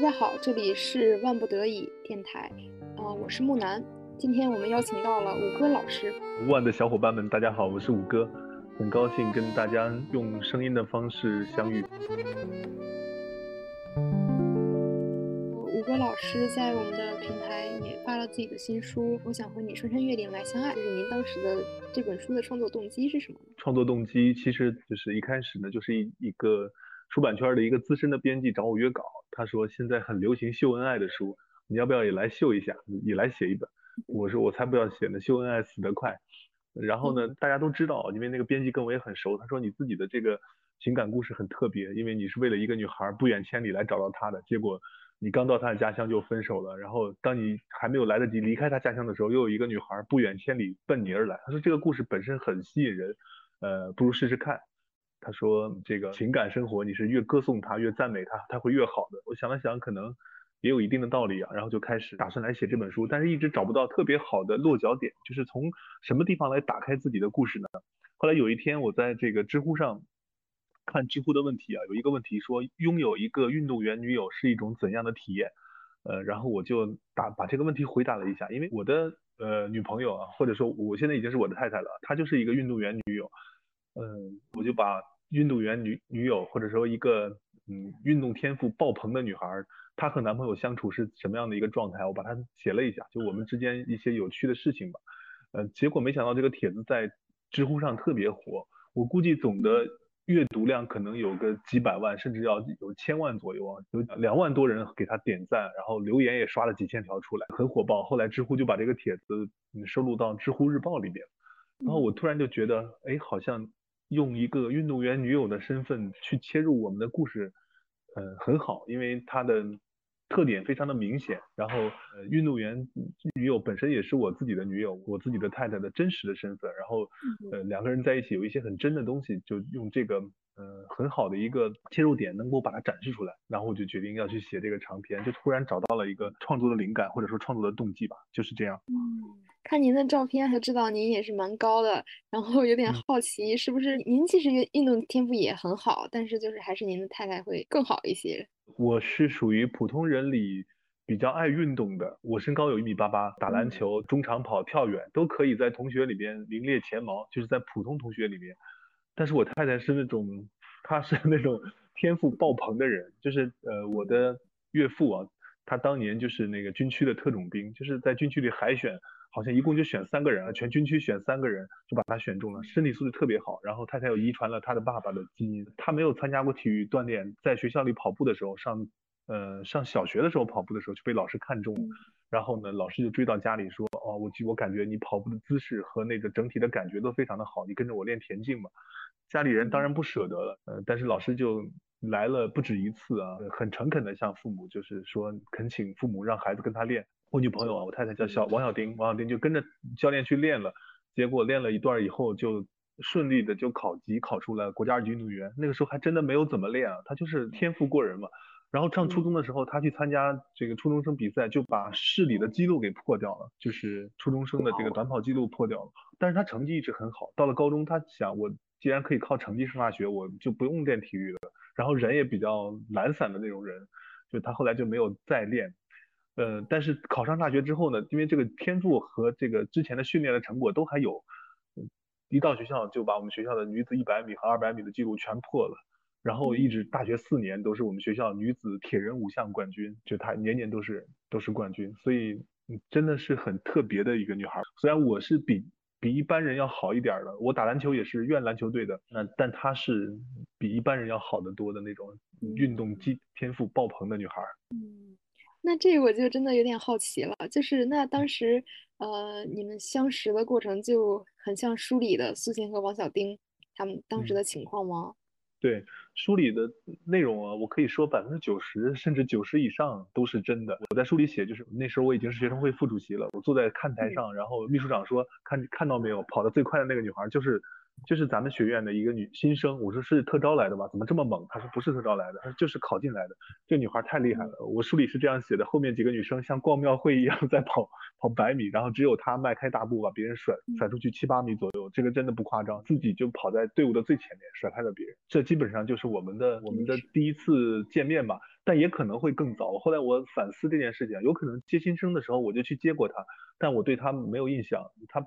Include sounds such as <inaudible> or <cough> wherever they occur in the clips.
家好，这里是万不得已电台，啊，我是木南。今天我们邀请到了五哥老师。万的小伙伴们，大家好，我是五哥，很高兴跟大家用声音的方式相遇。五哥老师在我们的平台也发了自己的新书，我想和你穿山越岭来相爱。就是您当时的这本书的创作动机是什么？创作动机其实就是一开始呢，就是一一个出版圈的一个资深的编辑找我约稿，他说现在很流行秀恩爱的书，你要不要也来秀一下，也来写一本？我说我才不要写呢，秀恩爱死得快。然后呢，大家都知道，因为那个编辑跟我也很熟，他说你自己的这个情感故事很特别，因为你是为了一个女孩不远千里来找到她的，结果。你刚到她的家乡就分手了，然后当你还没有来得及离开她家乡的时候，又有一个女孩不远千里奔你而来。他说这个故事本身很吸引人，呃，不如试试看。他说这个情感生活你是越歌颂他越赞美他，他会越好的。我想了想，可能也有一定的道理啊，然后就开始打算来写这本书，但是一直找不到特别好的落脚点，就是从什么地方来打开自己的故事呢？后来有一天我在这个知乎上。看知乎的问题啊，有一个问题说拥有一个运动员女友是一种怎样的体验？呃，然后我就打把这个问题回答了一下，因为我的呃女朋友啊，或者说我现在已经是我的太太了，她就是一个运动员女友。嗯，我就把运动员女女友或者说一个嗯运动天赋爆棚的女孩，她和男朋友相处是什么样的一个状态？我把它写了一下，就我们之间一些有趣的事情吧。呃，结果没想到这个帖子在知乎上特别火，我估计总的。阅读量可能有个几百万，甚至要有千万左右啊，有两万多人给他点赞，然后留言也刷了几千条出来，很火爆。后来知乎就把这个帖子收录到知乎日报里边，然后我突然就觉得，哎，好像用一个运动员女友的身份去切入我们的故事，嗯，很好，因为他的。特点非常的明显，然后呃，运动员女友本身也是我自己的女友，我自己的太太的真实的身份，然后呃两个人在一起有一些很真的东西，就用这个呃很好的一个切入点，能够把它展示出来，然后我就决定要去写这个长篇，就突然找到了一个创作的灵感或者说创作的动机吧，就是这样。嗯。看您的照片，还知道您也是蛮高的，然后有点好奇，是不是您其实运运动天赋也很好，但是就是还是您的太太会更好一些。我是属于普通人里比较爱运动的，我身高有一米八八，打篮球、中长跑、跳远都可以在同学里边名列前茅，就是在普通同学里面。但是我太太是那种，她是那种天赋爆棚的人，就是呃我的岳父啊，他当年就是那个军区的特种兵，就是在军区里海选。好像一共就选三个人啊，全军区选三个人就把他选中了，身体素质特别好。然后太太又遗传了他的爸爸的基因，他没有参加过体育锻炼，在学校里跑步的时候，上呃上小学的时候跑步的时候就被老师看中了。然后呢，老师就追到家里说，哦，我我感觉你跑步的姿势和那个整体的感觉都非常的好，你跟着我练田径嘛。家里人当然不舍得了，呃，但是老师就来了不止一次啊，很诚恳的向父母就是说恳请父母让孩子跟他练。我女朋友啊，我太太叫小王小丁，王小丁就跟着教练去练了，结果练了一段以后就顺利的就考级考出了国家二级运动员。那个时候还真的没有怎么练啊，他就是天赋过人嘛。然后上初中的时候，他去参加这个初中生比赛，就把市里的记录给破掉了，就是初中生的这个短跑记录破掉了。但是他成绩一直很好，到了高中，他想我既然可以靠成绩上大学，我就不用练体育了。然后人也比较懒散的那种人，就他后来就没有再练。呃，但是考上大学之后呢，因为这个天赋和这个之前的训练的成果都还有，一到学校就把我们学校的女子一百米和二百米的记录全破了，然后一直大学四年都是我们学校女子铁人五项冠军，就她年年都是都是冠军，所以真的是很特别的一个女孩。虽然我是比比一般人要好一点的，我打篮球也是院篮球队的，那但她是比一般人要好得多的那种运动基天赋爆棚的女孩。嗯。那这个我就真的有点好奇了，就是那当时，呃，你们相识的过程就很像书里的苏晴和王小丁他们当时的情况吗？对，书里的内容啊，我可以说百分之九十甚至九十以上都是真的。我在书里写，就是那时候我已经是学生会副主席了，我坐在看台上，然后秘书长说看看到没有，跑得最快的那个女孩就是就是咱们学院的一个女新生，我说是特招来的吧？怎么这么猛？她说不是特招来的，她说就是考进来的。这女孩太厉害了，我书里是这样写的：后面几个女生像逛庙会一样 <laughs> 在跑跑百米，然后只有她迈开大步把别人甩甩出去七八米左右，这个真的不夸张，自己就跑在队伍的最前面甩开了别人。这基本上就是我们的我们的第一次见面吧，但也可能会更早。后来我反思这件事情，有可能接新生的时候我就去接过她，但我对她没有印象，她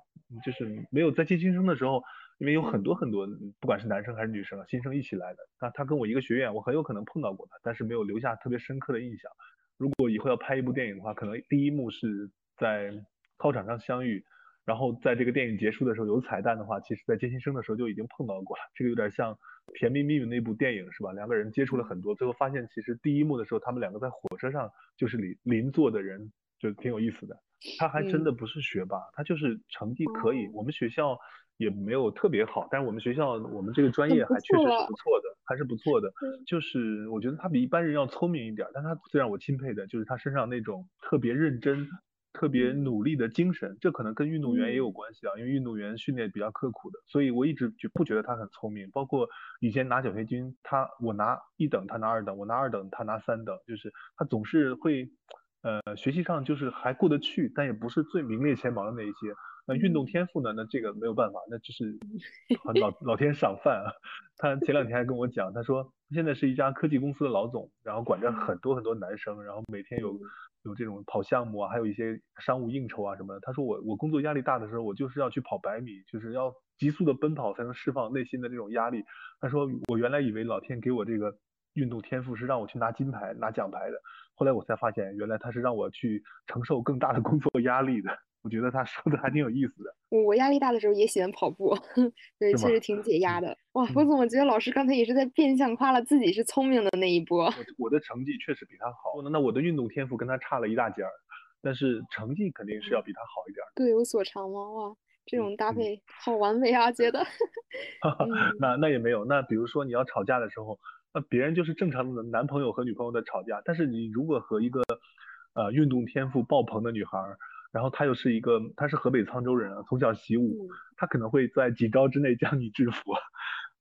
就是没有在接新生的时候。因为有很多很多，不管是男生还是女生啊，新生一起来的，那他跟我一个学院，我很有可能碰到过他，但是没有留下特别深刻的印象。如果以后要拍一部电影的话，可能第一幕是在操场上相遇，然后在这个电影结束的时候有彩蛋的话，其实在接新生的时候就已经碰到过了。这个有点像《甜蜜蜜》那部电影是吧？两个人接触了很多，最后发现其实第一幕的时候他们两个在火车上就是邻邻座的人，就挺有意思的。他还真的不是学霸，他就是成绩可以。我们学校。也没有特别好，但是我们学校我们这个专业还确实是不错的，还是不错的。就是我觉得他比一般人要聪明一点，但他最让我钦佩的就是他身上那种特别认真、特别努力的精神。这可能跟运动员也有关系啊，因为运动员训练比较刻苦的，所以我一直就不觉得他很聪明。包括以前拿奖学金，他我拿一等，他拿二等；我拿二等，他拿三等。就是他总是会，呃，学习上就是还过得去，但也不是最名列前茅的那一些。那运动天赋呢？那这个没有办法，那就是老 <laughs> 老天赏饭啊。他前两天还跟我讲，他说现在是一家科技公司的老总，然后管着很多很多男生，然后每天有有这种跑项目啊，还有一些商务应酬啊什么的。他说我我工作压力大的时候，我就是要去跑百米，就是要急速的奔跑才能释放内心的这种压力。他说我原来以为老天给我这个运动天赋是让我去拿金牌拿奖牌的，后来我才发现原来他是让我去承受更大的工作压力的。我觉得他说的还挺有意思的。我压力大的时候也喜欢跑步，<laughs> 对，确实挺解压的。哇，我怎么觉得老师刚才也是在变相夸了自己是聪明的那一波？我我的成绩确实比他好，那那我的运动天赋跟他差了一大截儿，但是成绩肯定是要比他好一点。各有所长嘛，哇，这种搭配好完美啊，觉得。<laughs> <laughs> 那那也没有，那比如说你要吵架的时候，那别人就是正常的男朋友和女朋友的吵架，但是你如果和一个呃运动天赋爆棚的女孩。然后他又是一个，他是河北沧州人啊，从小习武，他可能会在几招之内将你制服。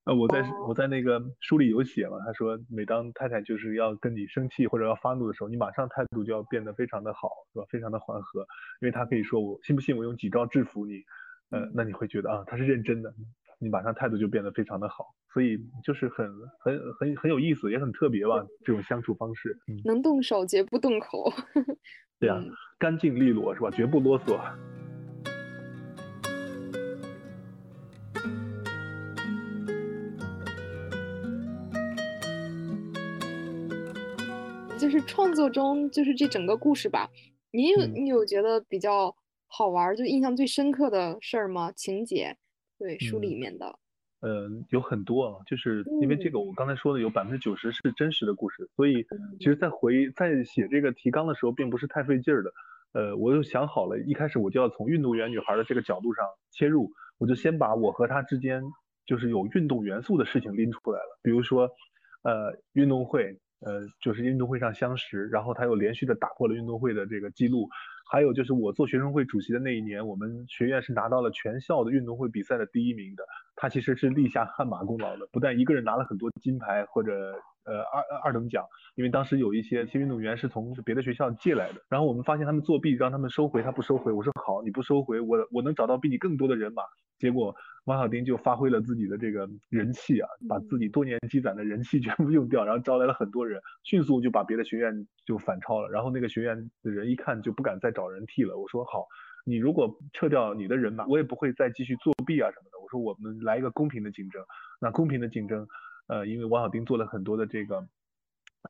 呃，我在我在那个书里有写嘛，他说每当太太就是要跟你生气或者要发怒的时候，你马上态度就要变得非常的好，是吧？非常的缓和，因为他可以说我信不信我用几招制服你，呃，那你会觉得啊他是认真的，你马上态度就变得非常的好，所以就是很很很很有意思，也很特别吧，这种相处方式。能动手绝不动口。对呀，干净利落是吧？绝不啰嗦。<laughs> 就是创作中，就是这整个故事吧。你有你有觉得比较好玩，就印象最深刻的事儿吗？情节？对，书里面的。嗯，有很多啊，就是因为这个，我刚才说的有百分之九十是真实的故事，所以其实，在回在写这个提纲的时候，并不是太费劲儿的。呃，我就想好了，一开始我就要从运动员女孩的这个角度上切入，我就先把我和她之间就是有运动元素的事情拎出来了，比如说，呃，运动会，呃，就是运动会上相识，然后她又连续的打破了运动会的这个记录。还有就是我做学生会主席的那一年，我们学院是拿到了全校的运动会比赛的第一名的。他其实是立下汗马功劳的，不但一个人拿了很多金牌或者呃二二等奖，因为当时有一些新运动员是从别的学校借来的，然后我们发现他们作弊，让他们收回，他不收回，我说好，你不收回，我我能找到比你更多的人马。结果王小丁就发挥了自己的这个人气啊，把自己多年积攒的人气 <laughs> 全部用掉，然后招来了很多人，迅速就把别的学院就反超了。然后那个学院的人一看就不敢再找人替了。我说好，你如果撤掉你的人马，我也不会再继续作弊啊什么的。我说我们来一个公平的竞争。那公平的竞争，呃，因为王小丁做了很多的这个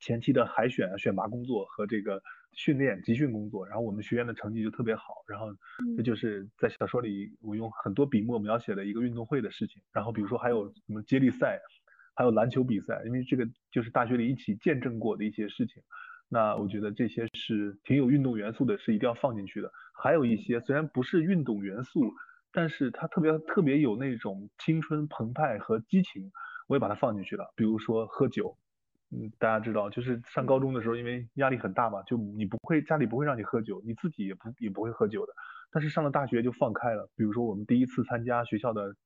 前期的海选啊、选拔工作和这个。训练集训工作，然后我们学院的成绩就特别好，然后这就是在小说里我用很多笔墨描写的一个运动会的事情，然后比如说还有什么接力赛，还有篮球比赛，因为这个就是大学里一起见证过的一些事情，那我觉得这些是挺有运动元素的，是一定要放进去的。还有一些虽然不是运动元素，但是它特别特别有那种青春澎湃和激情，我也把它放进去了，比如说喝酒。嗯，大家知道，就是上高中的时候，因为压力很大嘛，就你不会家里不会让你喝酒，你自己也不也不会喝酒的。但是上了大学就放开了，比如说我们第一次参加学校的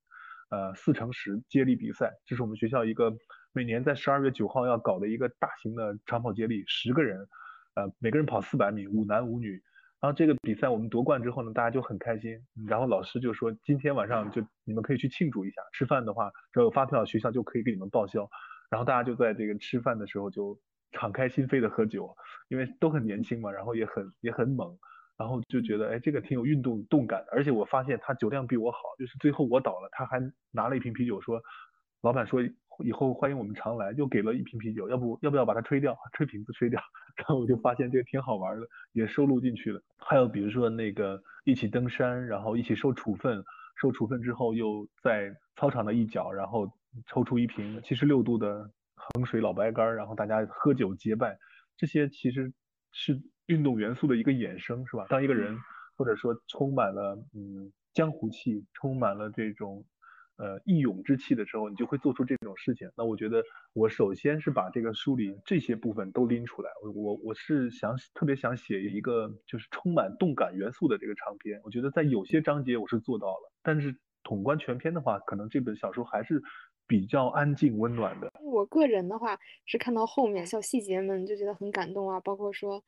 呃四乘十接力比赛，这是我们学校一个每年在十二月九号要搞的一个大型的长跑接力，十个人，呃每个人跑四百米，五男五女。然后这个比赛我们夺冠之后呢，大家就很开心。然后老师就说今天晚上就你们可以去庆祝一下，吃饭的话只要有发票，学校就可以给你们报销。然后大家就在这个吃饭的时候就敞开心扉的喝酒，因为都很年轻嘛，然后也很也很猛，然后就觉得哎这个挺有运动动感的。而且我发现他酒量比我好，就是最后我倒了，他还拿了一瓶啤酒说，老板说。以后欢迎我们常来，又给了一瓶啤酒，要不要不要把它吹掉，吹瓶子吹掉？然后我就发现这个挺好玩的，也收录进去了。还有比如说那个一起登山，然后一起受处分，受处分之后又在操场的一角，然后抽出一瓶七十六度的衡水老白干，然后大家喝酒结拜，这些其实是运动元素的一个衍生，是吧？当一个人或者说充满了嗯江湖气，充满了这种。呃，义勇之气的时候，你就会做出这种事情。那我觉得，我首先是把这个书里这些部分都拎出来。我我我是想特别想写一个就是充满动感元素的这个长篇。我觉得在有些章节我是做到了，但是统观全篇的话，可能这本小说还是比较安静温暖的。我个人的话是看到后面小细节们就觉得很感动啊，包括说。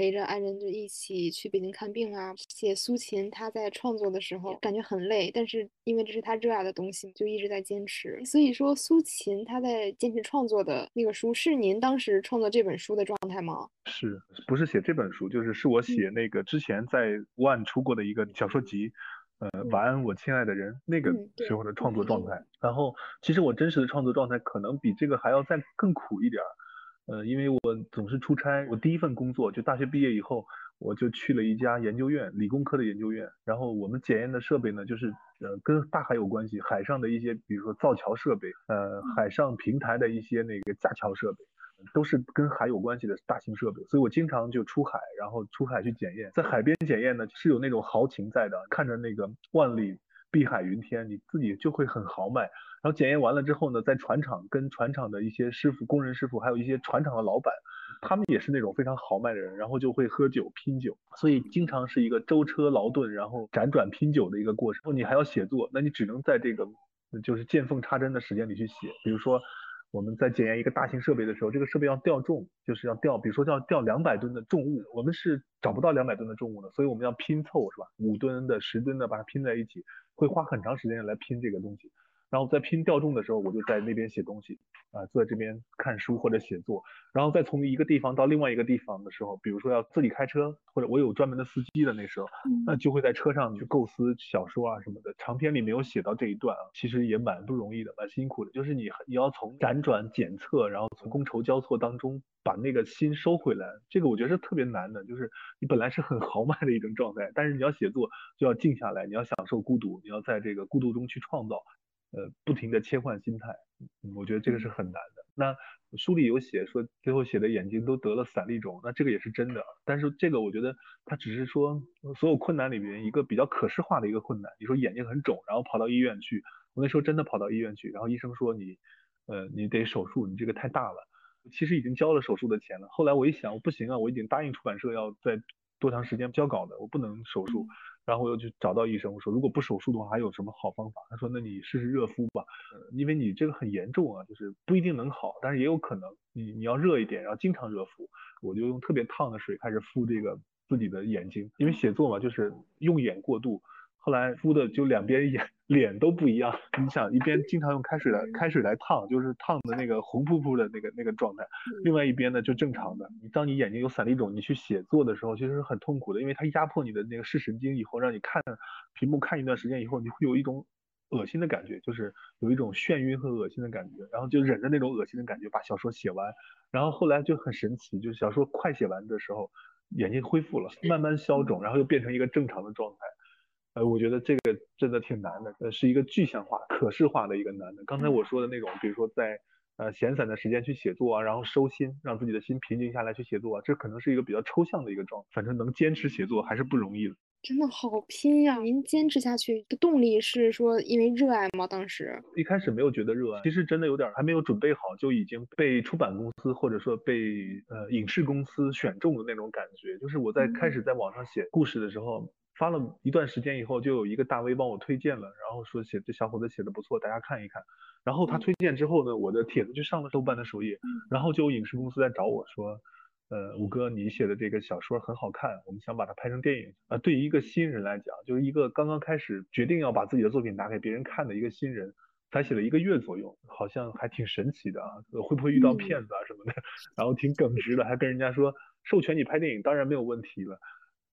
陪着爱人就一起去北京看病啊。写苏秦，他在创作的时候感觉很累，但是因为这是他热爱的东西，就一直在坚持。所以说，苏秦他在坚持创作的那个书，是您当时创作这本书的状态吗？是不是写这本书？就是是我写那个之前在 One 出过的一个小说集，呃，晚安我亲爱的人那个时候的创作状态。然后，其实我真实的创作状态可能比这个还要再更苦一点。呃，因为我总是出差，我第一份工作就大学毕业以后，我就去了一家研究院，理工科的研究院。然后我们检验的设备呢，就是呃跟大海有关系，海上的一些，比如说造桥设备，呃海上平台的一些那个架桥设备，都是跟海有关系的大型设备。所以我经常就出海，然后出海去检验。在海边检验呢，是有那种豪情在的，看着那个万里碧海云天，你自己就会很豪迈。然后检验完了之后呢，在船厂跟船厂的一些师傅、工人师傅，还有一些船厂的老板，他们也是那种非常豪迈的人，然后就会喝酒拼酒，所以经常是一个舟车劳顿，然后辗转拼酒的一个过程。你还要写作，那你只能在这个就是见缝插针的时间里去写。比如说我们在检验一个大型设备的时候，这个设备要吊重，就是要吊，比如说要吊两百吨的重物，我们是找不到两百吨的重物的，所以我们要拼凑，是吧？五吨的、十吨的把它拼在一起，会花很长时间来拼这个东西。然后在拼调重的时候，我就在那边写东西，啊，坐在这边看书或者写作。然后再从一个地方到另外一个地方的时候，比如说要自己开车，或者我有专门的司机的那时候，那就会在车上去构思小说啊什么的。长篇里没有写到这一段啊，其实也蛮不容易的，蛮辛苦的。就是你你要从辗转检测，然后从觥筹交错当中把那个心收回来，这个我觉得是特别难的。就是你本来是很豪迈的一种状态，但是你要写作就要静下来，你要享受孤独，你要在这个孤独中去创造。呃，不停的切换心态，我觉得这个是很难的。那书里有写说，最后写的眼睛都得了散粒肿，那这个也是真的。但是这个我觉得它只是说所有困难里面一个比较可视化的一个困难。你说眼睛很肿，然后跑到医院去，我那时候真的跑到医院去，然后医生说你，呃，你得手术，你这个太大了。其实已经交了手术的钱了。后来我一想，我不行啊，我已经答应出版社要在多长时间交稿的，我不能手术。然后我又去找到医生，我说如果不手术的话，还有什么好方法？他说那你试试热敷吧，因为你这个很严重啊，就是不一定能好，但是也有可能你你要热一点，然后经常热敷。我就用特别烫的水开始敷这个自己的眼睛，因为写作嘛，就是用眼过度。后来敷的就两边眼脸都不一样，你想一边经常用开水来开水来烫，就是烫的那个红扑扑的那个那个状态，另外一边呢就正常的。你当你眼睛有散粒肿，你去写作的时候其实是很痛苦的，因为它压迫你的那个视神经以后，让你看屏幕看一段时间以后，你会有一种恶心的感觉，就是有一种眩晕和恶心的感觉，然后就忍着那种恶心的感觉把小说写完，然后后来就很神奇，就是小说快写完的时候，眼睛恢复了，慢慢消肿，然后又变成一个正常的状态。呃，我觉得这个真的挺难的，呃，是一个具象化、可视化的一个难的。刚才我说的那种，比如说在呃闲散的时间去写作啊，然后收心，让自己的心平静下来去写作啊，这可能是一个比较抽象的一个状态。反正能坚持写作还是不容易的。真的好拼呀！您坚持下去的动力是说因为热爱吗？当时一开始没有觉得热爱，其实真的有点还没有准备好，就已经被出版公司或者说被呃影视公司选中的那种感觉。就是我在开始在网上写故事的时候。发了一段时间以后，就有一个大 V 帮我推荐了，然后说写这小伙子写的不错，大家看一看。然后他推荐之后呢，我的帖子就上了豆瓣的首页，然后就有影视公司在找我说，呃，五哥你写的这个小说很好看，我们想把它拍成电影。啊，对于一个新人来讲，就是一个刚刚开始决定要把自己的作品拿给别人看的一个新人。才写了一个月左右，好像还挺神奇的啊，会不会遇到骗子啊什么的？<laughs> 然后挺耿直的，还跟人家说授权你拍电影当然没有问题了，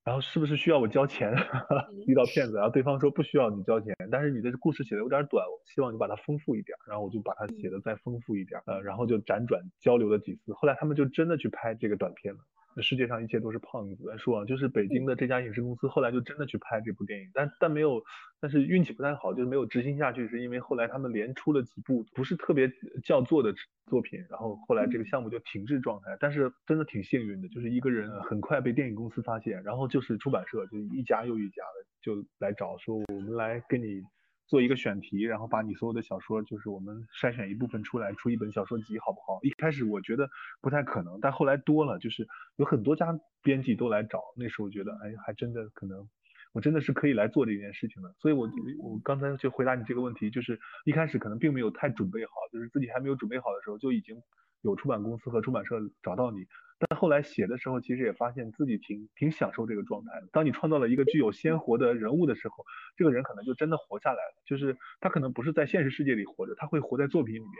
然后是不是需要我交钱？<laughs> 遇到骗子，然后对方说不需要你交钱，但是你的故事写的有点短，我希望你把它丰富一点，然后我就把它写的再丰富一点，呃，然后就辗转交流了几次，后来他们就真的去拍这个短片了。世界上一切都是胖子，说啊就是北京的这家影视公司后来就真的去拍这部电影，但但没有，但是运气不太好，就是没有执行下去，是因为后来他们连出了几部不是特别叫座的作品，然后后来这个项目就停滞状态。但是真的挺幸运的，就是一个人很快被电影公司发现，然后就是出版社就一家又一家的就来找说我们来跟你。做一个选题，然后把你所有的小说，就是我们筛选一部分出来，出一本小说集，好不好？一开始我觉得不太可能，但后来多了，就是有很多家编辑都来找，那时候觉得，哎，还真的可能，我真的是可以来做这件事情的。所以，我我刚才就回答你这个问题，就是一开始可能并没有太准备好，就是自己还没有准备好的时候，就已经有出版公司和出版社找到你。但后来写的时候，其实也发现自己挺挺享受这个状态的。当你创造了一个具有鲜活的人物的时候，这个人可能就真的活下来了。就是他可能不是在现实世界里活着，他会活在作品里面。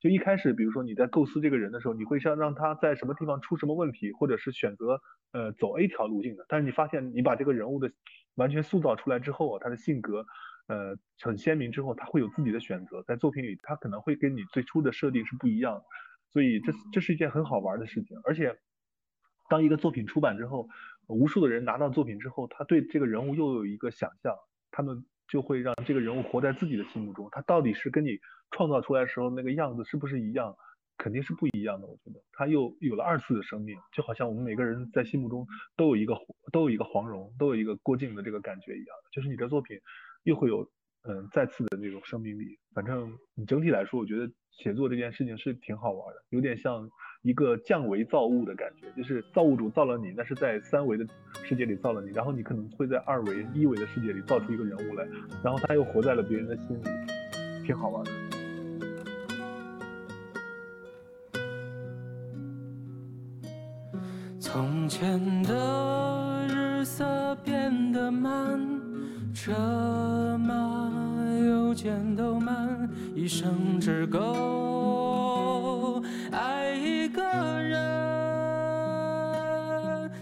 就一开始，比如说你在构思这个人的时候，你会想让他在什么地方出什么问题，或者是选择呃走 A 条路径的。但是你发现你把这个人物的完全塑造出来之后，他的性格呃很鲜明之后，他会有自己的选择，在作品里他可能会跟你最初的设定是不一样的。所以这这是一件很好玩的事情，而且。当一个作品出版之后，无数的人拿到作品之后，他对这个人物又有一个想象，他们就会让这个人物活在自己的心目中。他到底是跟你创造出来时候那个样子是不是一样？肯定是不一样的。我觉得他又有了二次的生命，就好像我们每个人在心目中都有一个都有一个黄蓉，都有一个郭靖的这个感觉一样的，就是你的作品又会有嗯再次的那种生命力。反正你整体来说，我觉得写作这件事情是挺好玩的，有点像。一个降维造物的感觉，就是造物主造了你，但是在三维的世界里造了你，然后你可能会在二维、一维的世界里造出一个人物来，然后他又活在了别人的心里，挺好玩的。从前的日色变得慢，车马邮件都慢，一生只够爱一个人。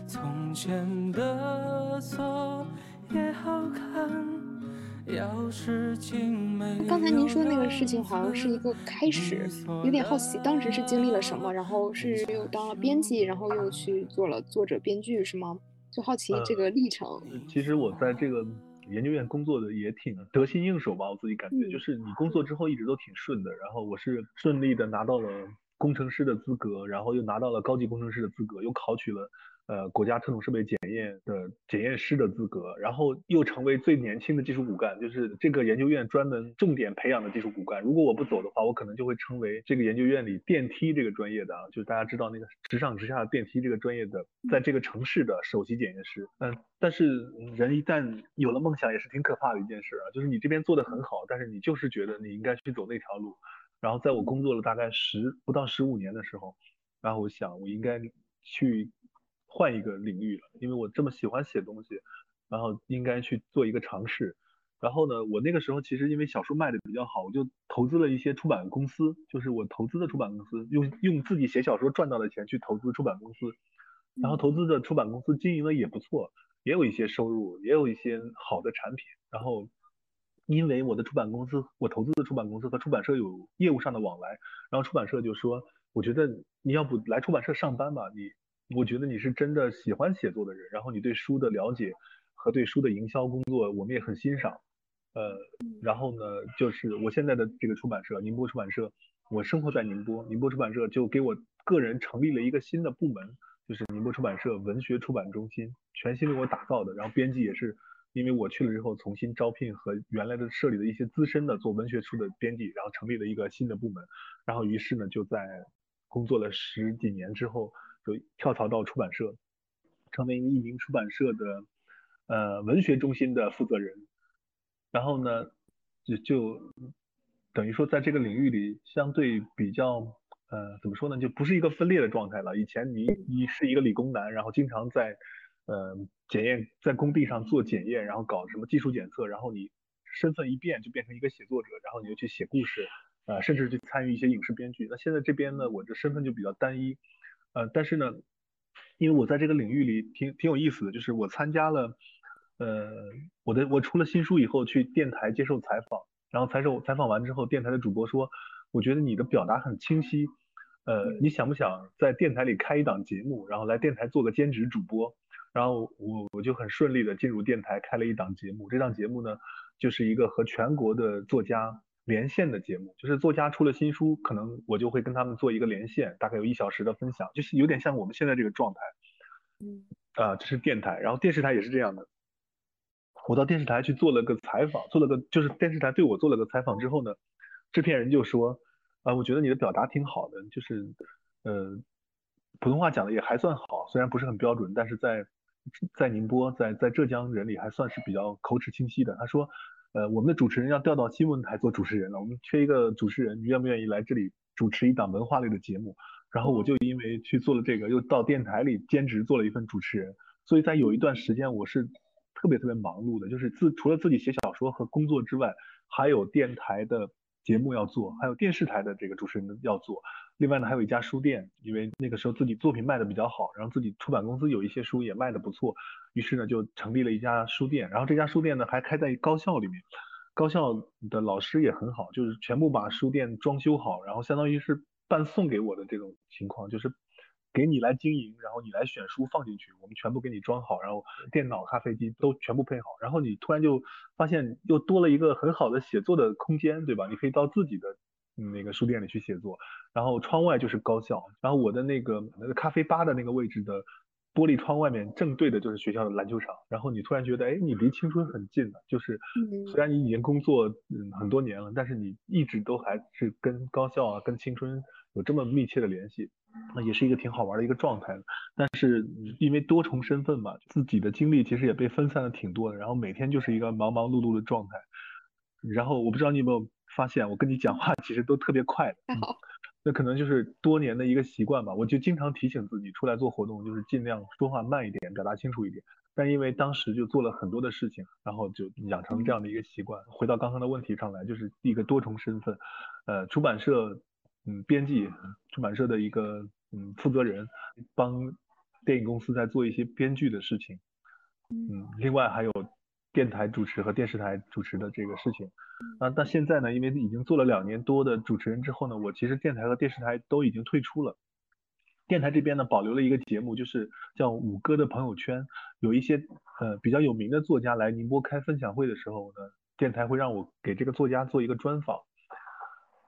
从前的锁也好看，钥匙精美。刚才您说那个事情好像是一个开始，有点好奇，当时是经历了什么？然后是又当了编辑，然后又去做了作者编剧，是吗？就好奇这个历程。其实我在这个。研究院工作的也挺得心应手吧，我自己感觉就是你工作之后一直都挺顺的，然后我是顺利的拿到了工程师的资格，然后又拿到了高级工程师的资格，又考取了。呃，国家特种设备检验的检验师的资格，然后又成为最年轻的技术骨干，就是这个研究院专门重点培养的技术骨干。如果我不走的话，我可能就会成为这个研究院里电梯这个专业的，就是大家知道那个直上直下的电梯这个专业的，在这个城市的首席检验师。嗯，但是人一旦有了梦想，也是挺可怕的一件事啊。就是你这边做的很好，但是你就是觉得你应该去走那条路。然后在我工作了大概十不到十五年的时候，然后我想我应该去。换一个领域了，因为我这么喜欢写东西，然后应该去做一个尝试。然后呢，我那个时候其实因为小说卖的比较好，我就投资了一些出版公司，就是我投资的出版公司，用用自己写小说赚到的钱去投资出版公司，然后投资的出版公司经营的也不错，也有一些收入，也有一些好的产品。然后因为我的出版公司，我投资的出版公司和出版社有业务上的往来，然后出版社就说，我觉得你要不来出版社上班吧，你。我觉得你是真的喜欢写作的人，然后你对书的了解和对书的营销工作，我们也很欣赏。呃，然后呢，就是我现在的这个出版社宁波出版社，我生活在宁波，宁波出版社就给我个人成立了一个新的部门，就是宁波出版社文学出版中心，全新为我打造的。然后编辑也是因为我去了之后，重新招聘和原来的社里的一些资深的做文学书的编辑，然后成立了一个新的部门。然后于是呢，就在工作了十几年之后。就跳槽到出版社，成为一名出版社的呃文学中心的负责人，然后呢就就等于说在这个领域里相对比较。呃，怎么说呢？就不是一个分裂的状态了。以前你你是一个理工男，然后经常在呃检验在工地上做检验，然后搞什么技术检测，然后你身份一变就变成一个写作者，然后你就去写故事，呃，甚至去参与一些影视编剧。那现在这边呢，我的身份就比较单一，呃，但是呢，因为我在这个领域里挺挺有意思的，就是我参加了，呃，我的我出了新书以后去电台接受采访，然后采受采访完之后，电台的主播说，我觉得你的表达很清晰。呃，你想不想在电台里开一档节目，然后来电台做个兼职主播？然后我我就很顺利的进入电台开了一档节目。这档节目呢，就是一个和全国的作家连线的节目，就是作家出了新书，可能我就会跟他们做一个连线，大概有一小时的分享，就是有点像我们现在这个状态。嗯。啊，这是电台，然后电视台也是这样的。我到电视台去做了个采访，做了个就是电视台对我做了个采访之后呢，制片人就说。啊，我觉得你的表达挺好的，就是，呃，普通话讲的也还算好，虽然不是很标准，但是在在宁波，在在浙江人里还算是比较口齿清晰的。他说，呃，我们的主持人要调到新闻台做主持人了，我们缺一个主持人，你愿不愿意来这里主持一档文化类的节目？然后我就因为去做了这个，又到电台里兼职做了一份主持人，所以在有一段时间我是特别特别忙碌的，就是自除了自己写小说和工作之外，还有电台的。节目要做，还有电视台的这个主持人要做，另外呢还有一家书店，因为那个时候自己作品卖的比较好，然后自己出版公司有一些书也卖的不错，于是呢就成立了一家书店，然后这家书店呢还开在高校里面，高校的老师也很好，就是全部把书店装修好，然后相当于是半送给我的这种情况，就是。给你来经营，然后你来选书放进去，我们全部给你装好，然后电脑、咖啡机都全部配好，然后你突然就发现又多了一个很好的写作的空间，对吧？你可以到自己的那个书店里去写作，然后窗外就是高校，然后我的那个那个咖啡吧的那个位置的玻璃窗外面正对的就是学校的篮球场，然后你突然觉得，哎，你离青春很近了，就是虽然你已经工作嗯很多年了，但是你一直都还是跟高校啊、跟青春有这么密切的联系。那也是一个挺好玩的一个状态，但是因为多重身份嘛，自己的精力其实也被分散的挺多的，然后每天就是一个忙忙碌碌的状态。然后我不知道你有没有发现，我跟你讲话其实都特别快。还好。那可能就是多年的一个习惯吧，我就经常提醒自己出来做活动，就是尽量说话慢一点，表达清楚一点。但因为当时就做了很多的事情，然后就养成这样的一个习惯。回到刚刚的问题上来，就是一个多重身份，呃，出版社。嗯，编辑出版社的一个嗯负责人，帮电影公司在做一些编剧的事情。嗯，另外还有电台主持和电视台主持的这个事情。啊，但现在呢，因为已经做了两年多的主持人之后呢，我其实电台和电视台都已经退出了。电台这边呢，保留了一个节目，就是叫五哥的朋友圈，有一些呃比较有名的作家来宁波开分享会的时候呢，电台会让我给这个作家做一个专访。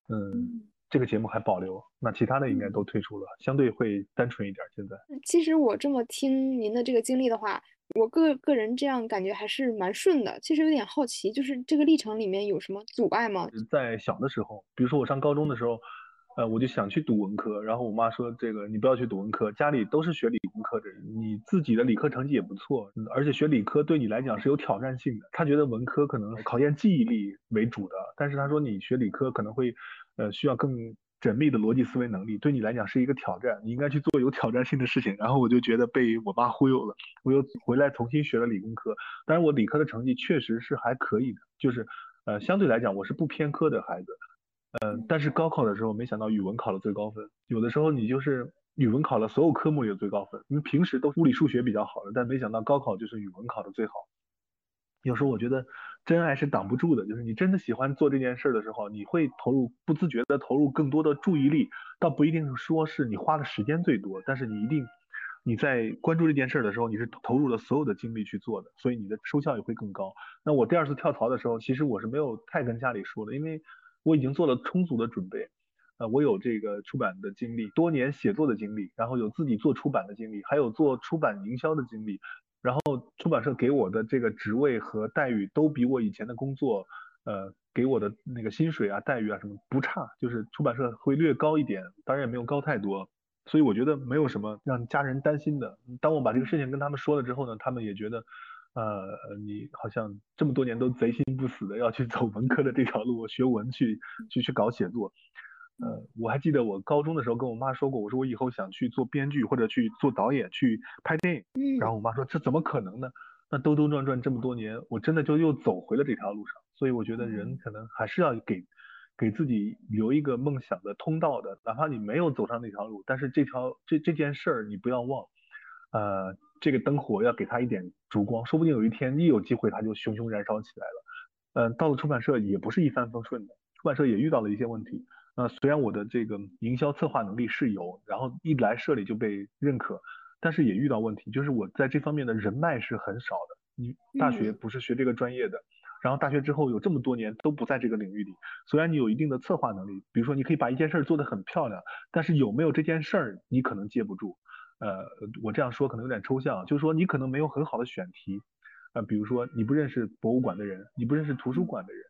嗯。这个节目还保留，那其他的应该都退出了，相对会单纯一点。现在，其实我这么听您的这个经历的话，我个个人这样感觉还是蛮顺的。其实有点好奇，就是这个历程里面有什么阻碍吗？在小的时候，比如说我上高中的时候，呃，我就想去读文科，然后我妈说这个你不要去读文科，家里都是学理工科的人，你自己的理科成绩也不错，而且学理科对你来讲是有挑战性的。她觉得文科可能考验记忆力为主的，但是她说你学理科可能会。呃，需要更缜密的逻辑思维能力，对你来讲是一个挑战，你应该去做有挑战性的事情。然后我就觉得被我爸忽悠了，我又回来重新学了理工科。但是，我理科的成绩确实是还可以的，就是呃，相对来讲我是不偏科的孩子。呃，但是高考的时候没想到语文考了最高分。有的时候你就是语文考了所有科目也最高分，因为平时都物理数学比较好的，但没想到高考就是语文考的最好。有时候我觉得。真爱是挡不住的，就是你真的喜欢做这件事的时候，你会投入不自觉的投入更多的注意力，倒不一定说是你花的时间最多，但是你一定你在关注这件事的时候，你是投入了所有的精力去做的，所以你的收效也会更高。那我第二次跳槽的时候，其实我是没有太跟家里说的，因为我已经做了充足的准备，呃，我有这个出版的经历，多年写作的经历，然后有自己做出版的经历，还有做出版营销的经历。然后出版社给我的这个职位和待遇都比我以前的工作，呃，给我的那个薪水啊、待遇啊什么不差，就是出版社会略高一点，当然也没有高太多，所以我觉得没有什么让家人担心的。当我把这个事情跟他们说了之后呢，他们也觉得，呃，你好像这么多年都贼心不死的要去走文科的这条路，学文去去去搞写作。呃，我还记得我高中的时候跟我妈说过，我说我以后想去做编剧或者去做导演去拍电影。嗯。然后我妈说这怎么可能呢？那兜兜转转这么多年，我真的就又走回了这条路上。所以我觉得人可能还是要给给自己留一个梦想的通道的，哪怕你没有走上那条路，但是这条这这件事儿你不要忘。呃，这个灯火要给他一点烛光，说不定有一天一有机会，他就熊熊燃烧起来了。嗯，到了出版社也不是一帆风顺的，出版社也遇到了一些问题。呃，虽然我的这个营销策划能力是有，然后一来社里就被认可，但是也遇到问题，就是我在这方面的人脉是很少的。你大学不是学这个专业的，然后大学之后有这么多年都不在这个领域里，虽然你有一定的策划能力，比如说你可以把一件事儿做得很漂亮，但是有没有这件事儿，你可能接不住。呃，我这样说可能有点抽象，就是说你可能没有很好的选题，呃，比如说你不认识博物馆的人，你不认识图书馆的人，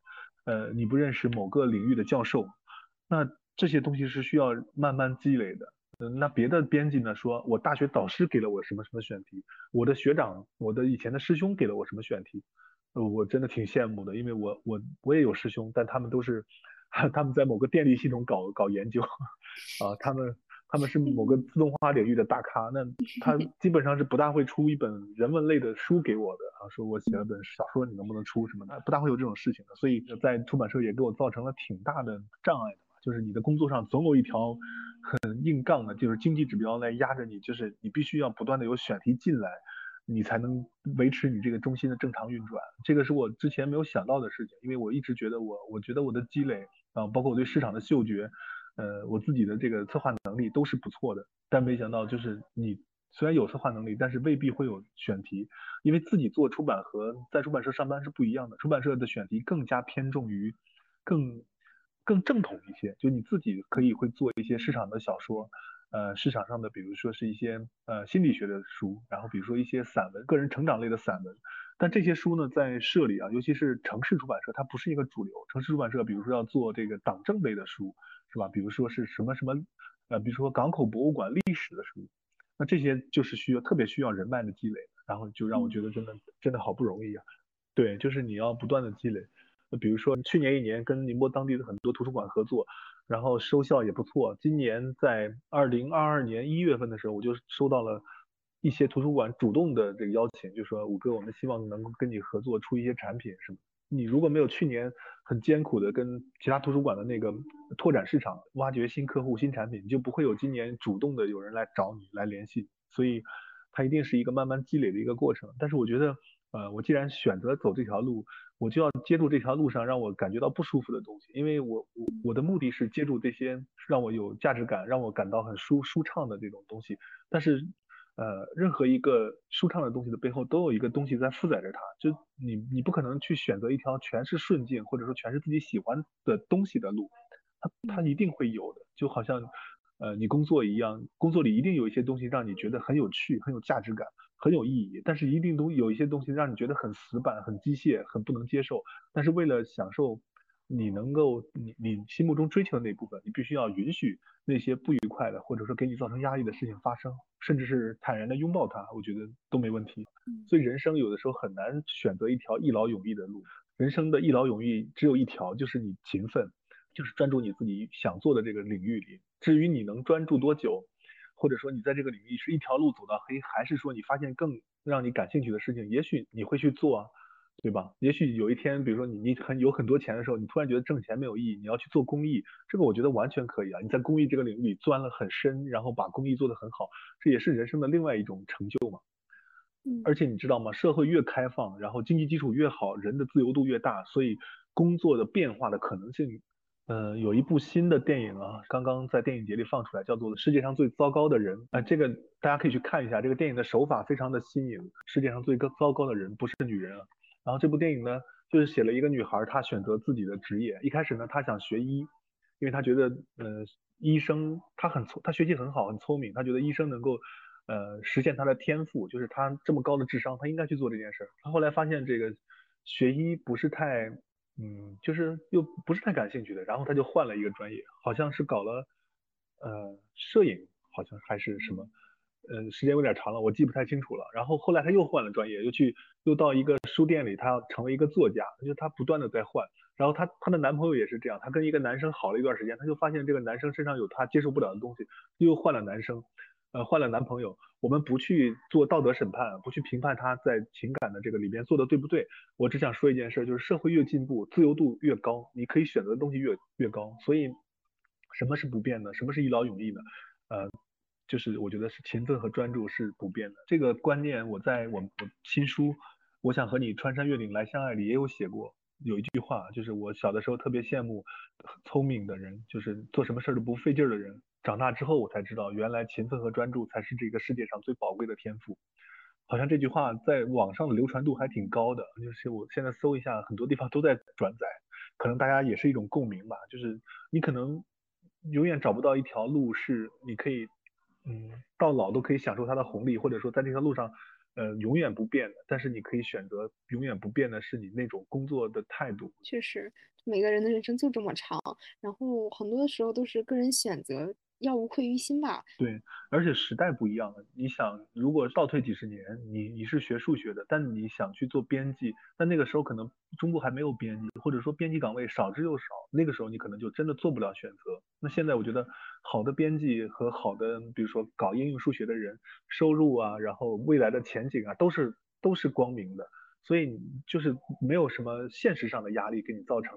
呃，你不认识某个领域的教授。那这些东西是需要慢慢积累的。嗯，那别的编辑呢？说我大学导师给了我什么什么选题，我的学长、我的以前的师兄给了我什么选题，呃，我真的挺羡慕的，因为我我我也有师兄，但他们都是 <laughs> 他们在某个电力系统搞搞研究，啊，他们。他们是某个自动化领域的大咖，那他 <laughs> 基本上是不大会出一本人文类的书给我的啊，说我写了本小说，你能不能出什么的，不大会有这种事情的，所以在出版社也给我造成了挺大的障碍的嘛，就是你的工作上总有一条很硬杠的，就是经济指标来压着你，就是你必须要不断的有选题进来，你才能维持你这个中心的正常运转，这个是我之前没有想到的事情，因为我一直觉得我，我觉得我的积累啊，包括我对市场的嗅觉。呃，我自己的这个策划能力都是不错的，但没想到就是你虽然有策划能力，但是未必会有选题，因为自己做出版和在出版社上班是不一样的，出版社的选题更加偏重于更更正统一些，就你自己可以会做一些市场的小说，呃，市场上的比如说是一些呃心理学的书，然后比如说一些散文，个人成长类的散文。但这些书呢，在社里啊，尤其是城市出版社，它不是一个主流。城市出版社，比如说要做这个党政类的书，是吧？比如说是什么什么，呃，比如说港口博物馆历史的书，那这些就是需要特别需要人脉的积累。然后就让我觉得真的真的好不容易啊。对，就是你要不断的积累。比如说去年一年跟宁波当地的很多图书馆合作，然后收效也不错。今年在二零二二年一月份的时候，我就收到了。一些图书馆主动的这个邀请，就说五哥，我们希望能够跟你合作出一些产品，是吗？你如果没有去年很艰苦的跟其他图书馆的那个拓展市场、挖掘新客户、新产品，你就不会有今年主动的有人来找你来联系。所以它一定是一个慢慢积累的一个过程。但是我觉得，呃，我既然选择走这条路，我就要接住这条路上让我感觉到不舒服的东西，因为我我我的目的是接住这些让我有价值感、让我感到很舒舒畅的这种东西，但是。呃，任何一个舒畅的东西的背后，都有一个东西在负载着它。就你，你不可能去选择一条全是顺境，或者说全是自己喜欢的东西的路，它它一定会有的。就好像，呃，你工作一样，工作里一定有一些东西让你觉得很有趣、很有价值感、很有意义，但是一定都有一些东西让你觉得很死板、很机械、很不能接受。但是为了享受。你能够，你你心目中追求的那部分，你必须要允许那些不愉快的，或者说给你造成压力的事情发生，甚至是坦然的拥抱它，我觉得都没问题。所以人生有的时候很难选择一条一劳永逸的路，人生的一劳永逸只有一条，就是你勤奋，就是专注你自己想做的这个领域里。至于你能专注多久，或者说你在这个领域是一条路走到黑，还是说你发现更让你感兴趣的事情，也许你会去做啊。对吧？也许有一天，比如说你你很有很多钱的时候，你突然觉得挣钱没有意义，你要去做公益，这个我觉得完全可以啊。你在公益这个领域里钻了很深，然后把公益做得很好，这也是人生的另外一种成就嘛。嗯。而且你知道吗？社会越开放，然后经济基础越好，人的自由度越大，所以工作的变化的可能性，呃，有一部新的电影啊，刚刚在电影节里放出来，叫做《世界上最糟糕的人》啊，这个大家可以去看一下。这个电影的手法非常的新颖，世界上最糟糕的人不是女人啊。然后这部电影呢，就是写了一个女孩，她选择自己的职业。一开始呢，她想学医，因为她觉得，呃，医生她很聪，她学习很好，很聪明，她觉得医生能够，呃，实现她的天赋，就是她这么高的智商，她应该去做这件事。她后来发现这个学医不是太，嗯，就是又不是太感兴趣的，然后她就换了一个专业，好像是搞了，呃，摄影，好像还是什么。呃，时间有点长了，我记不太清楚了。然后后来他又换了专业，又去又到一个书店里，他要成为一个作家，就他不断的在换。然后她她的男朋友也是这样，她跟一个男生好了一段时间，她就发现这个男生身上有她接受不了的东西，又换了男生，呃，换了男朋友。我们不去做道德审判，不去评判他在情感的这个里边做的对不对。我只想说一件事，就是社会越进步，自由度越高，你可以选择的东西越越高。所以，什么是不变的？什么是一劳永逸的？呃，就是我觉得是勤奋和专注是不变的。这个观念我在我我新书《我想和你穿山越岭来相爱》里也有写过。有一句话，就是我小的时候特别羡慕聪明的人，就是做什么事儿都不费劲儿的人。长大之后我才知道，原来勤奋和专注才是这个世界上最宝贵的天赋。好像这句话在网上的流传度还挺高的，就是我现在搜一下，很多地方都在转载，可能大家也是一种共鸣吧。就是你可能永远找不到一条路是你可以，嗯，到老都可以享受它的红利，或者说在这条路上。呃，永远不变的，但是你可以选择永远不变的是你那种工作的态度。确实，每个人的人生就这么长，然后很多的时候都是个人选择。要无愧于心吧。对，而且时代不一样了。你想，如果倒退几十年，你你是学数学的，但你想去做编辑，但那个时候可能中国还没有编辑，或者说编辑岗位少之又少，那个时候你可能就真的做不了选择。那现在我觉得，好的编辑和好的，比如说搞应用数学的人，收入啊，然后未来的前景啊，都是都是光明的，所以就是没有什么现实上的压力给你造成。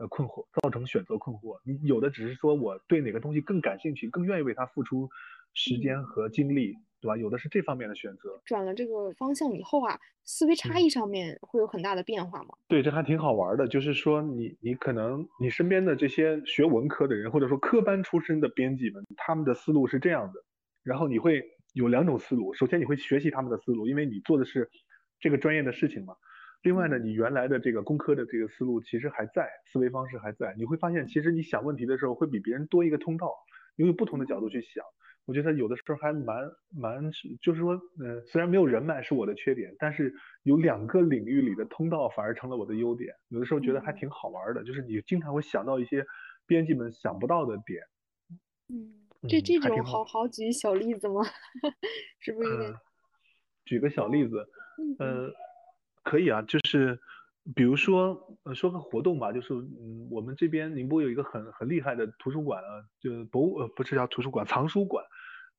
呃，困惑造成选择困惑，你有的只是说我对哪个东西更感兴趣，更愿意为它付出时间和精力，对吧？有的是这方面的选择。转了这个方向以后啊，思维差异上面会有很大的变化吗？对，这还挺好玩的。就是说，你你可能你身边的这些学文科的人，或者说科班出身的编辑们，他们的思路是这样的。然后你会有两种思路，首先你会学习他们的思路，因为你做的是这个专业的事情嘛。另外呢，你原来的这个工科的这个思路其实还在，思维方式还在。你会发现，其实你想问题的时候会比别人多一个通道，因为不同的角度去想。我觉得有的时候还蛮蛮，就是说，嗯，虽然没有人脉是我的缺点，但是有两个领域里的通道反而成了我的优点。有的时候觉得还挺好玩的，就是你经常会想到一些编辑们想不到的点。嗯，这这种好好举小例子吗？<laughs> 是不是有点？举个小例子，呃。可以啊，就是比如说，呃，说个活动吧，就是嗯，我们这边宁波有一个很很厉害的图书馆啊，就博物呃不是叫图书馆，藏书馆，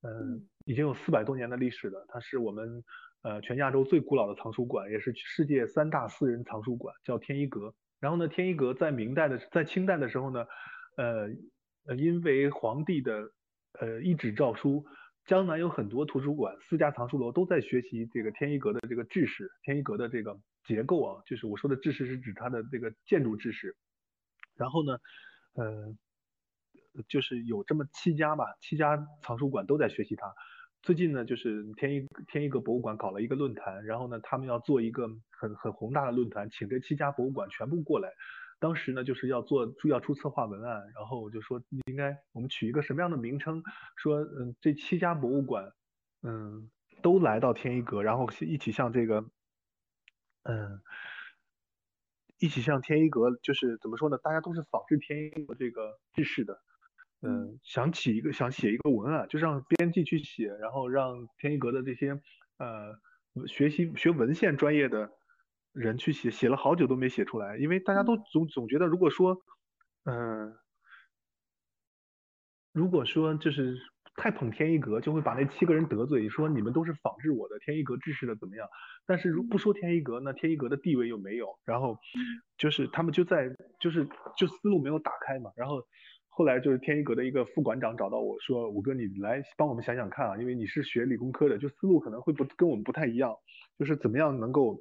嗯，已经有四百多年的历史了，它是我们呃全亚洲最古老的藏书馆，也是世界三大私人藏书馆，叫天一阁。然后呢，天一阁在明代的在清代的时候呢，呃呃，因为皇帝的呃一纸诏书。江南有很多图书馆、私家藏书楼都在学习这个天一阁的这个制式，天一阁的这个结构啊，就是我说的制式是指它的这个建筑制式。然后呢，呃，就是有这么七家吧，七家藏书馆都在学习它。最近呢，就是天一天一阁博物馆搞了一个论坛，然后呢，他们要做一个很很宏大的论坛，请这七家博物馆全部过来。当时呢，就是要做出要出策划文案，然后我就说应该我们取一个什么样的名称？说嗯，这七家博物馆，嗯，都来到天一阁，然后一起向这个，嗯，一起向天一阁，就是怎么说呢？大家都是仿制天一阁这个制式的，嗯，想起一个想写一个文案，就让编辑去写，然后让天一阁的这些呃学习学文献专业的。人去写，写了好久都没写出来，因为大家都总总觉得，如果说，嗯，如果说就是太捧天一阁，就会把那七个人得罪，说你们都是仿制我的天一阁制式的怎么样？但是如不说天一阁，那天一阁的地位又没有，然后就是他们就在就是就思路没有打开嘛。然后后来就是天一阁的一个副馆长找到我说，五哥你来帮我们想想看啊，因为你是学理工科的，就思路可能会不跟我们不太一样，就是怎么样能够。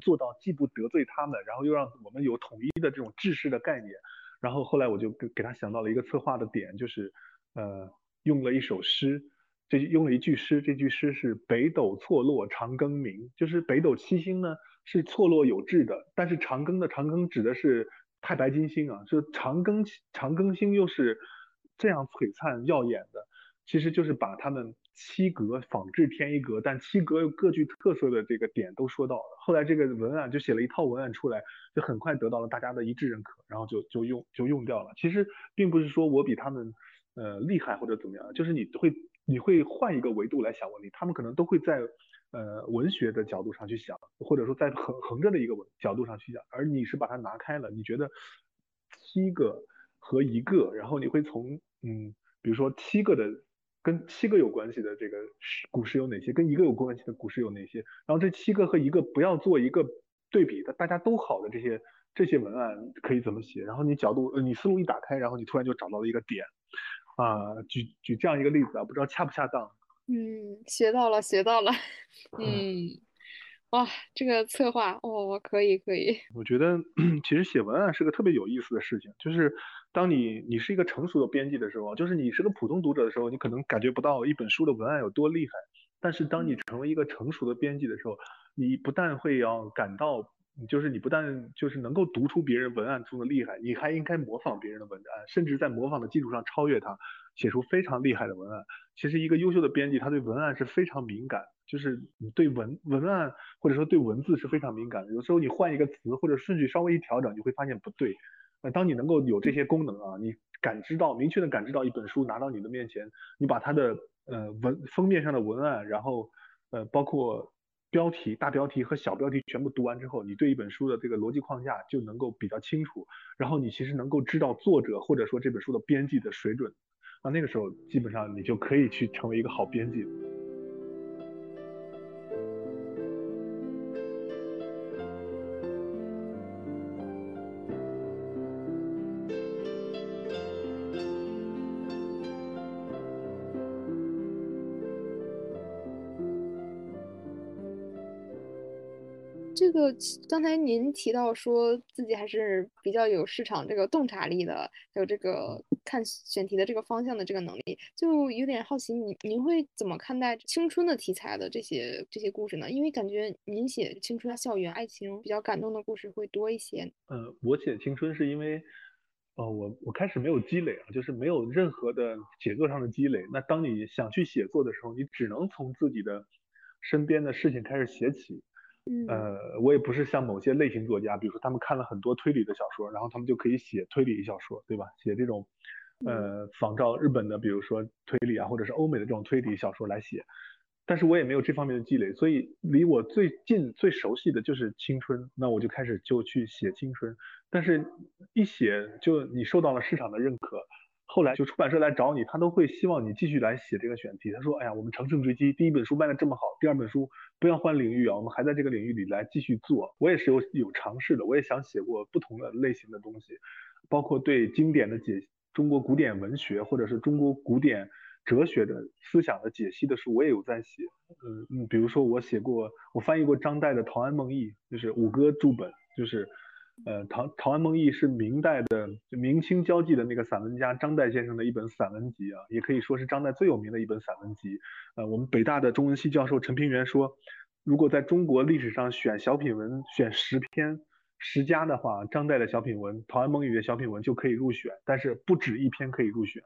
做到既不得罪他们，然后又让我们有统一的这种制式的概念。然后后来我就给给他想到了一个策划的点，就是呃用了一首诗，这用了一句诗，这句诗是北斗错落长庚明，就是北斗七星呢是错落有致的，但是长庚的长庚指的是太白金星啊，就长庚长庚星又是这样璀璨耀眼的，其实就是把他们。七格仿制天一阁，但七格又各具特色的这个点都说到了。后来这个文案就写了一套文案出来，就很快得到了大家的一致认可，然后就就用就用掉了。其实并不是说我比他们呃厉害或者怎么样，就是你会你会换一个维度来想问题，他们可能都会在呃文学的角度上去想，或者说在横横着的一个角度上去想，而你是把它拿开了，你觉得七个和一个，然后你会从嗯，比如说七个的跟七个有关系的这个股市有哪些，跟一个有关系的股市有哪些，然后这七个和一个不要做一个对比的，大家都好的这些这些文案可以怎么写，然后你角度你思路一打开，然后你突然就找到了一个点。啊，举举这样一个例子啊，不知道恰不恰当？嗯，学到了，学到了。<laughs> 嗯，哇，这个策划哦，可以可以。我觉得 <clears throat> 其实写文案是个特别有意思的事情，就是当你你是一个成熟的编辑的时候，就是你是个普通读者的时候，你可能感觉不到一本书的文案有多厉害。但是当你成为一个成熟的编辑的时候，你不但会要感到。就是你不但就是能够读出别人文案中的厉害，你还应该模仿别人的文案，甚至在模仿的基础上超越他，写出非常厉害的文案。其实一个优秀的编辑，他对文案是非常敏感，就是你对文文案或者说对文字是非常敏感的。有时候你换一个词或者顺序稍微一调整，你会发现不对。那当你能够有这些功能啊，你感知到明确的感知到一本书拿到你的面前，你把它的呃文封面上的文案，然后呃包括。标题、大标题和小标题全部读完之后，你对一本书的这个逻辑框架就能够比较清楚，然后你其实能够知道作者或者说这本书的编辑的水准，那那个时候基本上你就可以去成为一个好编辑。个刚才您提到说自己还是比较有市场这个洞察力的，还有这个看选题的这个方向的这个能力，就有点好奇，您您会怎么看待青春的题材的这些这些故事呢？因为感觉您写青春、校园、爱情比较感动的故事会多一些。呃，我写青春是因为，呃，我我开始没有积累啊，就是没有任何的写作上的积累。那当你想去写作的时候，你只能从自己的身边的事情开始写起。呃，我也不是像某些类型作家，比如说他们看了很多推理的小说，然后他们就可以写推理小说，对吧？写这种，呃，仿照日本的，比如说推理啊，或者是欧美的这种推理小说来写。但是我也没有这方面的积累，所以离我最近最熟悉的就是青春，那我就开始就去写青春。但是一写就你受到了市场的认可。后来就出版社来找你，他都会希望你继续来写这个选题。他说：“哎呀，我们乘胜追击，第一本书卖的这么好，第二本书不要换领域啊，我们还在这个领域里来继续做。”我也是有有尝试的，我也想写过不同的类型的东西，包括对经典的解中国古典文学或者是中国古典哲学的思想的解析的书，我也有在写。嗯嗯，比如说我写过，我翻译过张岱的《陶庵梦忆》，就是五歌注本，就是。呃，《陶陶庵梦忆》是明代的明清交际的那个散文家张岱先生的一本散文集啊，也可以说是张岱最有名的一本散文集。呃，我们北大的中文系教授陈平原说，如果在中国历史上选小品文选十篇十佳的话，张岱的小品文《陶庵梦忆》的小品文就可以入选，但是不止一篇可以入选。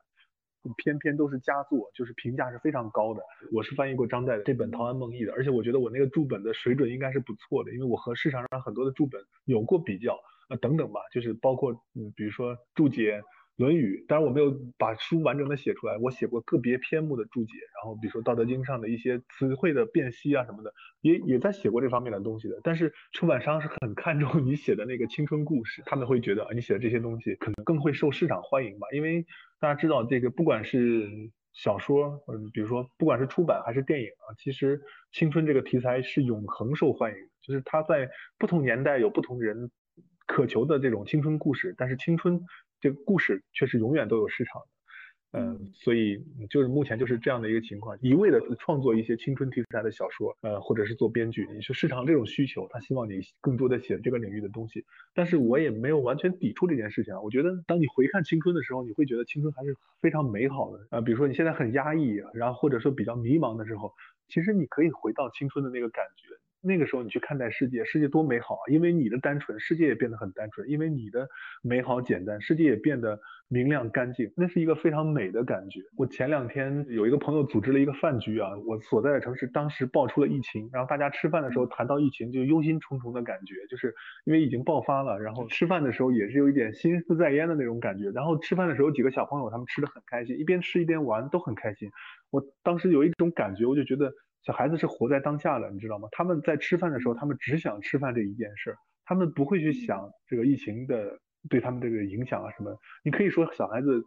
偏偏都是佳作，就是评价是非常高的。我是翻译过张岱的这本《陶庵梦忆》的，而且我觉得我那个注本的水准应该是不错的，因为我和市场上很多的注本有过比较啊等等吧，就是包括嗯，比如说注解《论语》，当然我没有把书完整的写出来，我写过个别篇目的注解，然后比如说《道德经》上的一些词汇的辨析啊什么的，也也在写过这方面的东西的。但是出版商是很看重你写的那个青春故事，他们会觉得啊你写的这些东西可能更会受市场欢迎吧，因为。大家知道这个，不管是小说，嗯，比如说不管是出版还是电影啊，其实青春这个题材是永恒受欢迎，就是它在不同年代有不同人渴求的这种青春故事，但是青春这个故事却是永远都有市场的。嗯，所以就是目前就是这样的一个情况，一味的创作一些青春题材的小说，呃，或者是做编剧，你说市场这种需求，他希望你更多的写这个领域的东西，但是我也没有完全抵触这件事情啊。我觉得当你回看青春的时候，你会觉得青春还是非常美好的啊。比如说你现在很压抑，然后或者说比较迷茫的时候，其实你可以回到青春的那个感觉，那个时候你去看待世界，世界多美好啊！因为你的单纯，世界也变得很单纯；因为你的美好简单，世界也变得明亮干净。那是一个非常美的感觉。我前两天有一个朋友组织了一个饭局啊，我所在的城市当时爆出了疫情，然后大家吃饭的时候谈到疫情就忧心忡忡的感觉，就是因为已经爆发了，然后吃饭的时候也是有一点心不在焉的那种感觉。然后吃饭的时候几个小朋友他们吃的很开心，一边吃一边玩都很开心。我当时有一种感觉，我就觉得。小孩子是活在当下的，你知道吗？他们在吃饭的时候，他们只想吃饭这一件事，他们不会去想这个疫情的对他们这个影响啊什么。你可以说小孩子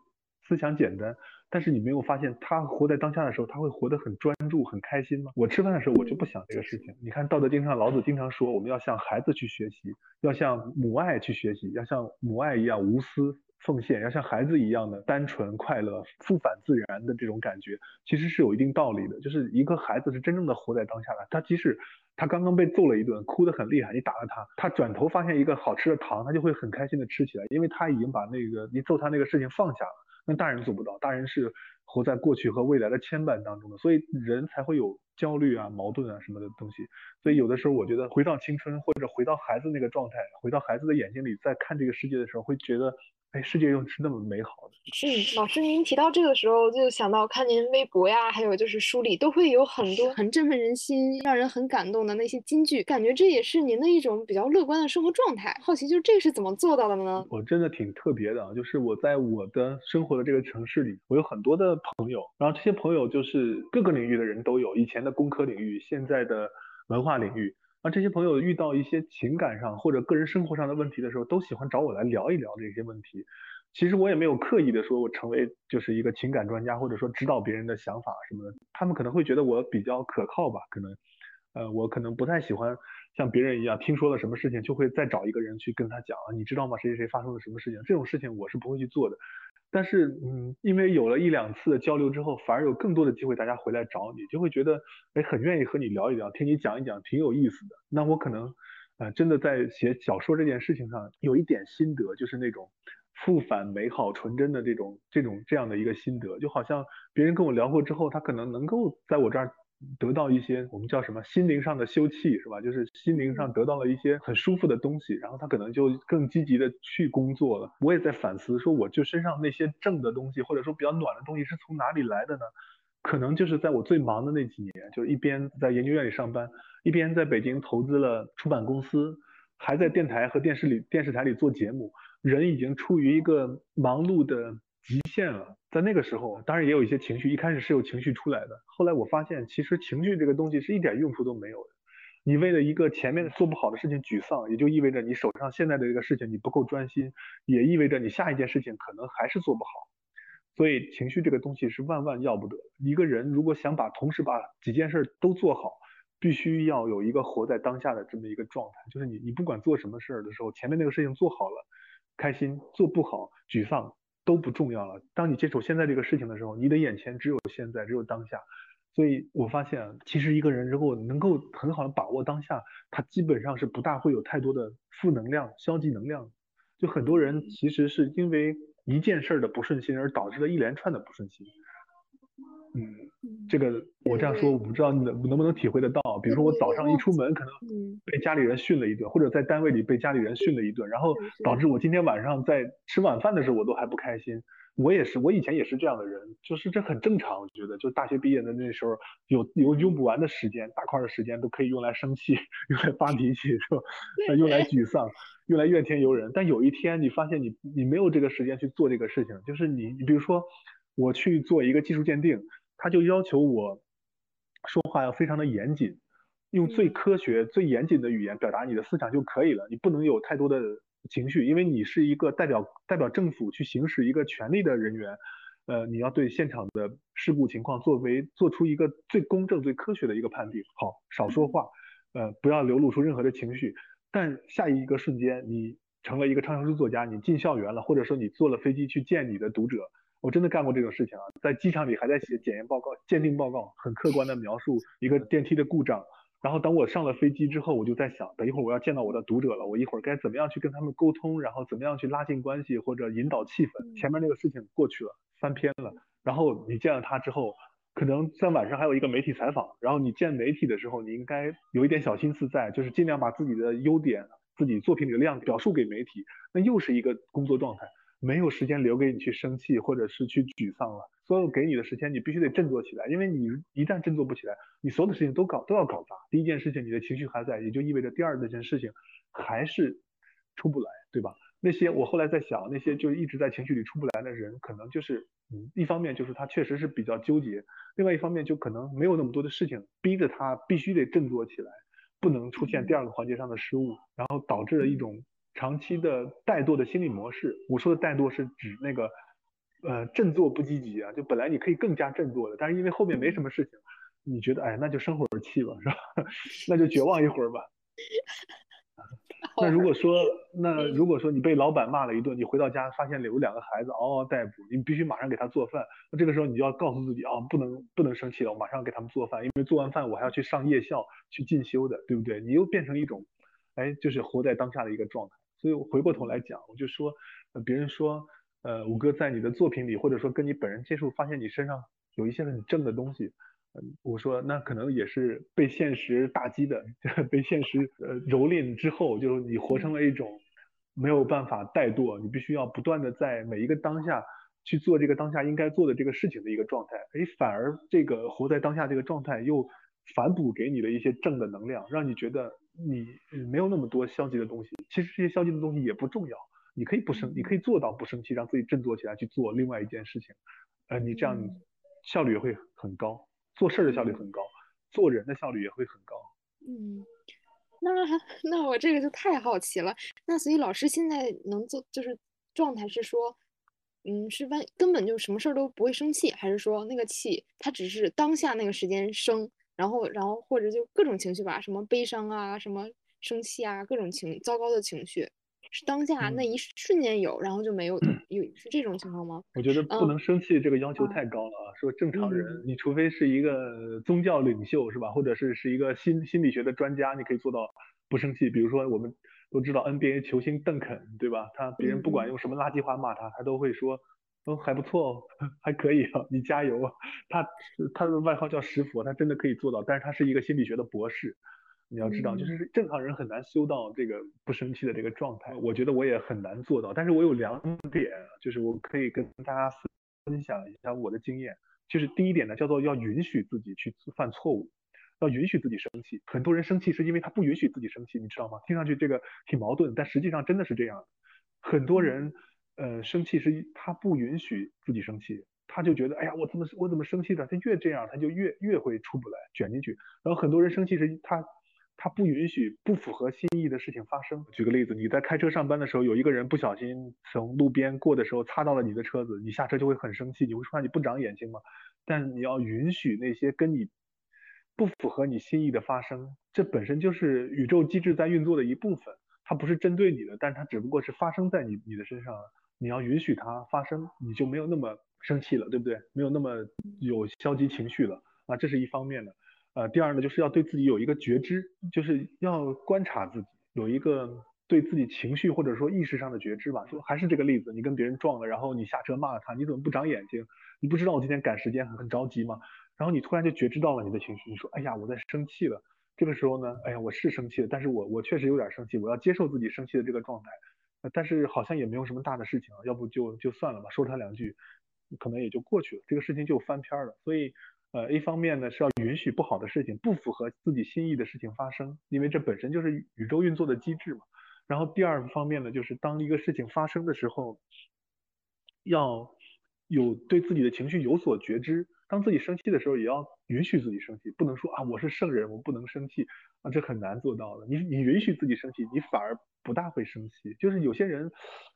思想简单，但是你没有发现他活在当下的时候，他会活得很专注、很开心吗？我吃饭的时候，我就不想这个事情。你看《道德经》上，老子经常说，我们要向孩子去学习，要向母爱去学习，要像母爱一样无私。奉献要像孩子一样的单纯快乐、复返自然的这种感觉，其实是有一定道理的。就是一个孩子是真正的活在当下的，他即使他刚刚被揍了一顿，哭得很厉害，你打了他，他转头发现一个好吃的糖，他就会很开心的吃起来，因为他已经把那个你揍他那个事情放下了。那大人做不到，大人是活在过去和未来的牵绊当中的，所以人才会有焦虑啊、矛盾啊什么的东西。所以有的时候我觉得回到青春或者回到孩子那个状态，回到孩子的眼睛里再看这个世界的时候，会觉得。哎，世界又是那么美好的。嗯，老师，您提到这个时候，就想到看您微博呀，还有就是书里都会有很多很振奋人心、让人很感动的那些金句，感觉这也是您的一种比较乐观的生活状态。好奇，就是这个是怎么做到的呢？我真的挺特别的，就是我在我的生活的这个城市里，我有很多的朋友，然后这些朋友就是各个领域的人都有，以前的工科领域，现在的文化领域。那这些朋友遇到一些情感上或者个人生活上的问题的时候，都喜欢找我来聊一聊这些问题。其实我也没有刻意的说我成为就是一个情感专家，或者说指导别人的想法什么的。他们可能会觉得我比较可靠吧，可能，呃，我可能不太喜欢像别人一样，听说了什么事情就会再找一个人去跟他讲啊，你知道吗？谁谁谁发生了什么事情？这种事情我是不会去做的。但是，嗯，因为有了一两次的交流之后，反而有更多的机会，大家回来找你，就会觉得，哎，很愿意和你聊一聊，听你讲一讲，挺有意思的。那我可能，呃，真的在写小说这件事情上有一点心得，就是那种复返美好、纯真的这种、这种这样的一个心得，就好像别人跟我聊过之后，他可能能够在我这儿。得到一些我们叫什么心灵上的休憩是吧？就是心灵上得到了一些很舒服的东西，然后他可能就更积极的去工作了。我也在反思，说我就身上那些正的东西，或者说比较暖的东西是从哪里来的呢？可能就是在我最忙的那几年，就一边在研究院里上班，一边在北京投资了出版公司，还在电台和电视里电视台里做节目，人已经处于一个忙碌的。极限了，在那个时候，当然也有一些情绪，一开始是有情绪出来的。后来我发现，其实情绪这个东西是一点用处都没有的。你为了一个前面做不好的事情沮丧，也就意味着你手上现在的这个事情你不够专心，也意味着你下一件事情可能还是做不好。所以情绪这个东西是万万要不得。一个人如果想把同时把几件事都做好，必须要有一个活在当下的这么一个状态，就是你你不管做什么事儿的时候，前面那个事情做好了，开心；做不好，沮丧。都不重要了。当你接手现在这个事情的时候，你的眼前只有现在，只有当下。所以我发现，其实一个人如果能够很好的把握当下，他基本上是不大会有太多的负能量、消极能量。就很多人其实是因为一件事儿的不顺心而导致了一连串的不顺心。嗯，这个我这样说，我不知道你能能不能体会得到。比如说我早上一出门，可能被家里人训了一顿，或者在单位里被家里人训了一顿，然后导致我今天晚上在吃晚饭的时候，我都还不开心。我也是，我以前也是这样的人，就是这很正常。我觉得，就大学毕业的那时候，有有用不完的时间，大块的时间都可以用来生气，用来发脾气，是吧？用来沮丧，用来怨天尤人。但有一天，你发现你你没有这个时间去做这个事情，就是你你比如说，我去做一个技术鉴定。他就要求我说话要非常的严谨，用最科学、最严谨的语言表达你的思想就可以了。你不能有太多的情绪，因为你是一个代表代表政府去行使一个权利的人员。呃，你要对现场的事故情况作为做出一个最公正、最科学的一个判定。好，少说话，呃，不要流露出任何的情绪。但下一个瞬间，你成了一个畅销书作家，你进校园了，或者说你坐了飞机去见你的读者。我真的干过这种事情啊，在机场里还在写检验报告、鉴定报告，很客观的描述一个电梯的故障。然后等我上了飞机之后，我就在想，等一会儿我要见到我的读者了，我一会儿该怎么样去跟他们沟通，然后怎么样去拉近关系或者引导气氛。前面那个事情过去了，翻篇了。然后你见了他之后，可能在晚上还有一个媒体采访，然后你见媒体的时候，你应该有一点小心思在，就是尽量把自己的优点、自己作品里的亮点表述给媒体。那又是一个工作状态，没有时间留给你去生气或者是去沮丧了。所有给你的时间，你必须得振作起来，因为你一旦振作不起来，你所有的事情都搞都要搞砸。第一件事情，你的情绪还在，也就意味着第二件事情还是出不来，对吧？那些我后来在想，那些就一直在情绪里出不来的人，可能就是，嗯，一方面就是他确实是比较纠结，另外一方面就可能没有那么多的事情逼着他必须得振作起来，不能出现第二个环节上的失误，然后导致了一种长期的怠惰的心理模式。我说的怠惰是指那个，呃，振作不积极啊，就本来你可以更加振作的，但是因为后面没什么事情，你觉得哎，那就生会儿气吧，是吧？<laughs> 那就绝望一会儿吧。<laughs> 那如果说，<laughs> 那如果说你被老板骂了一顿，你回到家发现有两个孩子嗷嗷待哺，你必须马上给他做饭。那这个时候你就要告诉自己啊，不能不能生气了，我马上给他们做饭，因为做完饭我还要去上夜校去进修的，对不对？你又变成一种，哎，就是活在当下的一个状态。所以回过头来讲，我就说，呃别人说，呃，五哥在你的作品里，或者说跟你本人接触，发现你身上有一些很正的东西。嗯，我说那可能也是被现实打击的，<laughs> 被现实呃蹂躏之后，就是你活成了一种没有办法怠惰，你必须要不断的在每一个当下去做这个当下应该做的这个事情的一个状态。哎，反而这个活在当下这个状态又反哺给你的一些正的能量，让你觉得你没有那么多消极的东西。其实这些消极的东西也不重要，你可以不生，你可以做到不生气，让自己振作起来去做另外一件事情。呃，你这样效率也会很高。做事的效率很高，做人的效率也会很高。嗯，那那我这个就太好奇了。那所以老师现在能做就是状态是说，嗯，是万根本就什么事儿都不会生气，还是说那个气它只是当下那个时间生，然后然后或者就各种情绪吧，什么悲伤啊，什么生气啊，各种情糟糕的情绪。是当下那一瞬间有，然后就没有，有是这种情况吗？我觉得不能生气，这个要求太高了啊！说正常人，你除非是一个宗教领袖是吧，或者是是一个心心理学的专家，你可以做到不生气。比如说我们都知道 NBA 球星邓肯对吧？他别人不管用什么垃圾话骂他，他都会说，嗯还不错哦，<laughs> 还可以啊，你加油。他他的外号叫石佛，他真的可以做到，但是他是一个心理学的博士。你要知道，就是正常人很难修到这个不生气的这个状态。我觉得我也很难做到，但是我有两点，就是我可以跟大家分享一下我的经验。就是第一点呢，叫做要允许自己去犯错误，要允许自己生气。很多人生气是因为他不允许自己生气，你知道吗？听上去这个挺矛盾，但实际上真的是这样。很多人呃生气是他不允许自己生气，他就觉得哎呀我怎么我怎么生气的？他越这样他就越越会出不来，卷进去。然后很多人生气是他。他不允许不符合心意的事情发生。举个例子，你在开车上班的时候，有一个人不小心从路边过的时候擦到了你的车子，你下车就会很生气，你会说你不长眼睛吗？但你要允许那些跟你不符合你心意的发生，这本身就是宇宙机制在运作的一部分，它不是针对你的，但它只不过是发生在你你的身上，你要允许它发生，你就没有那么生气了，对不对？没有那么有消极情绪了啊，这是一方面的。呃，第二呢，就是要对自己有一个觉知，就是要观察自己，有一个对自己情绪或者说意识上的觉知吧。说还是这个例子，你跟别人撞了，然后你下车骂了他，你怎么不长眼睛？你不知道我今天赶时间很着急吗？然后你突然就觉知到了你的情绪，你说，哎呀，我在生气了。这个时候呢，哎呀，我是生气了，但是我我确实有点生气，我要接受自己生气的这个状态。但是好像也没有什么大的事情，要不就就算了吧，说他两句，可能也就过去了，这个事情就翻篇了。所以。呃，一方面呢是要允许不好的事情、不符合自己心意的事情发生，因为这本身就是宇宙运作的机制嘛。然后第二方面呢，就是当一个事情发生的时候，要有对自己的情绪有所觉知。当自己生气的时候，也要允许自己生气，不能说啊我是圣人，我不能生气啊，这很难做到的。你你允许自己生气，你反而不大会生气。就是有些人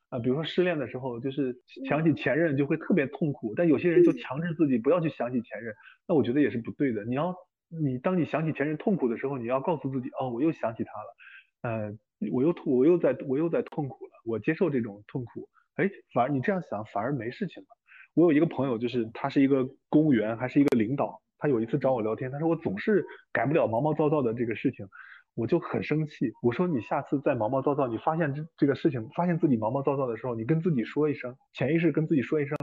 啊，比如说失恋的时候，就是想起前任就会特别痛苦，但有些人就强制自己不要去想起前任，那我觉得也是不对的。你要你当你想起前任痛苦的时候，你要告诉自己哦，我又想起他了，呃，我又痛，我又在我又在痛苦了，我接受这种痛苦。哎，反而你这样想反而没事情了。我有一个朋友，就是他是一个公务员，还是一个领导。他有一次找我聊天，他说我总是改不了毛毛躁躁的这个事情，我就很生气。我说你下次再毛毛躁躁，你发现这这个事情，发现自己毛毛躁躁的时候，你跟自己说一声，潜意识跟自己说一声，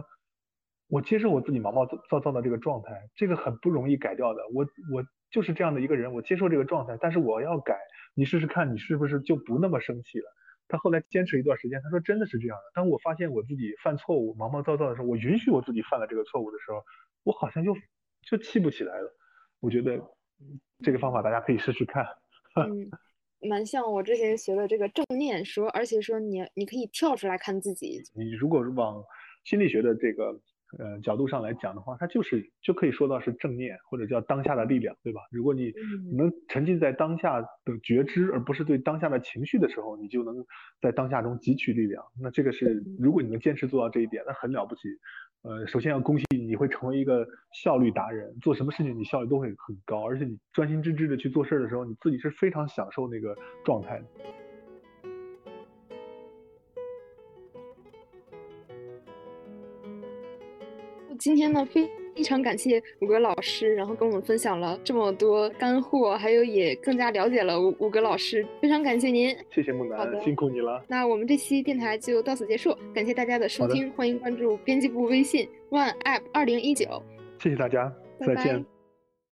我接受我自己毛毛躁躁的这个状态，这个很不容易改掉的。我我就是这样的一个人，我接受这个状态，但是我要改。你试试看，你是不是就不那么生气了？他后来坚持一段时间，他说真的是这样的。当我发现我自己犯错误、毛毛躁躁的时候，我允许我自己犯了这个错误的时候，我好像就就气不起来了。我觉得这个方法大家可以试试看。<laughs> 嗯，蛮像我之前学的这个正念说，而且说你你可以跳出来看自己。你如果往心理学的这个。呃，角度上来讲的话，它就是就可以说到是正念，或者叫当下的力量，对吧？如果你能沉浸在当下的觉知，而不是对当下的情绪的时候，你就能在当下中汲取力量。那这个是，如果你能坚持做到这一点，那很了不起。呃，首先要恭喜你，你会成为一个效率达人，做什么事情你效率都会很高，而且你专心致志的去做事的时候，你自己是非常享受那个状态的。今天呢，非非常感谢五个老师，然后跟我们分享了这么多干货，还有也更加了解了五五个老师，非常感谢您。谢谢木楠，辛苦你了。那我们这期电台就到此结束，感谢大家的收听，欢迎关注编辑部微信 One App 二零一九。谢谢大家，再见。